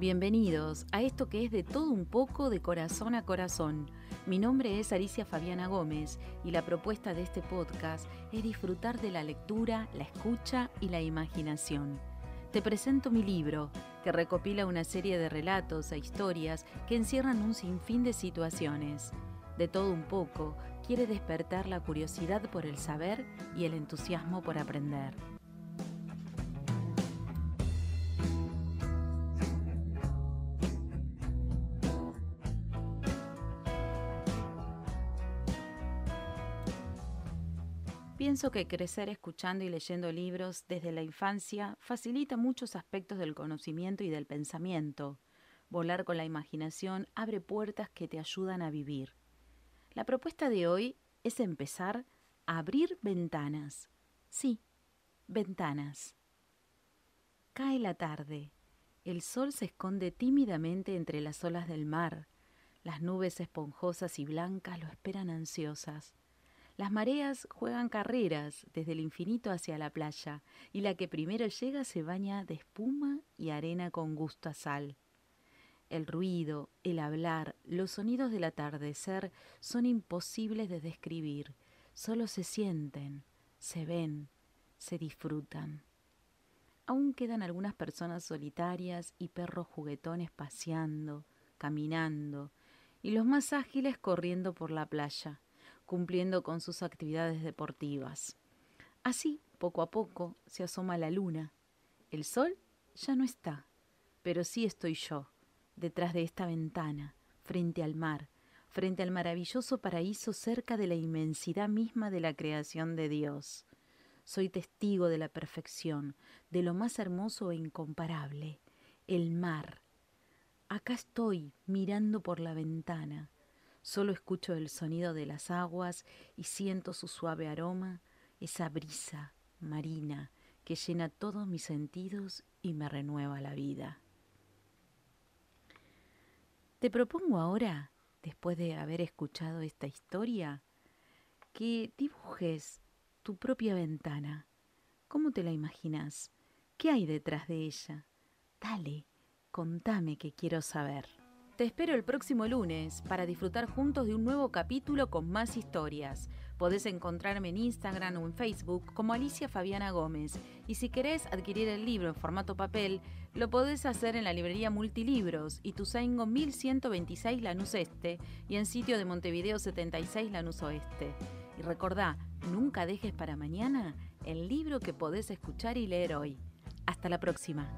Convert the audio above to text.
Bienvenidos a esto que es de todo un poco de corazón a corazón. Mi nombre es Alicia Fabiana Gómez y la propuesta de este podcast es disfrutar de la lectura, la escucha y la imaginación. Te presento mi libro, que recopila una serie de relatos e historias que encierran un sinfín de situaciones. De todo un poco, quiere despertar la curiosidad por el saber y el entusiasmo por aprender. Pienso que crecer escuchando y leyendo libros desde la infancia facilita muchos aspectos del conocimiento y del pensamiento. Volar con la imaginación abre puertas que te ayudan a vivir. La propuesta de hoy es empezar a abrir ventanas. Sí, ventanas. Cae la tarde. El sol se esconde tímidamente entre las olas del mar. Las nubes esponjosas y blancas lo esperan ansiosas. Las mareas juegan carreras desde el infinito hacia la playa, y la que primero llega se baña de espuma y arena con gusto a sal. El ruido, el hablar, los sonidos del atardecer son imposibles de describir, solo se sienten, se ven, se disfrutan. Aún quedan algunas personas solitarias y perros juguetones paseando, caminando, y los más ágiles corriendo por la playa cumpliendo con sus actividades deportivas. Así, poco a poco, se asoma la luna. El sol ya no está, pero sí estoy yo, detrás de esta ventana, frente al mar, frente al maravilloso paraíso cerca de la inmensidad misma de la creación de Dios. Soy testigo de la perfección, de lo más hermoso e incomparable, el mar. Acá estoy mirando por la ventana, Solo escucho el sonido de las aguas y siento su suave aroma, esa brisa marina que llena todos mis sentidos y me renueva la vida. Te propongo ahora, después de haber escuchado esta historia, que dibujes tu propia ventana. ¿Cómo te la imaginas? ¿Qué hay detrás de ella? Dale, contame que quiero saber. Te espero el próximo lunes para disfrutar juntos de un nuevo capítulo con más historias. Podés encontrarme en Instagram o en Facebook como Alicia Fabiana Gómez. Y si querés adquirir el libro en formato papel, lo podés hacer en la librería Multilibros y Tuzaingo 1126 Lanús Este y en sitio de Montevideo 76 Lanús Oeste. Y recordá, nunca dejes para mañana el libro que podés escuchar y leer hoy. Hasta la próxima.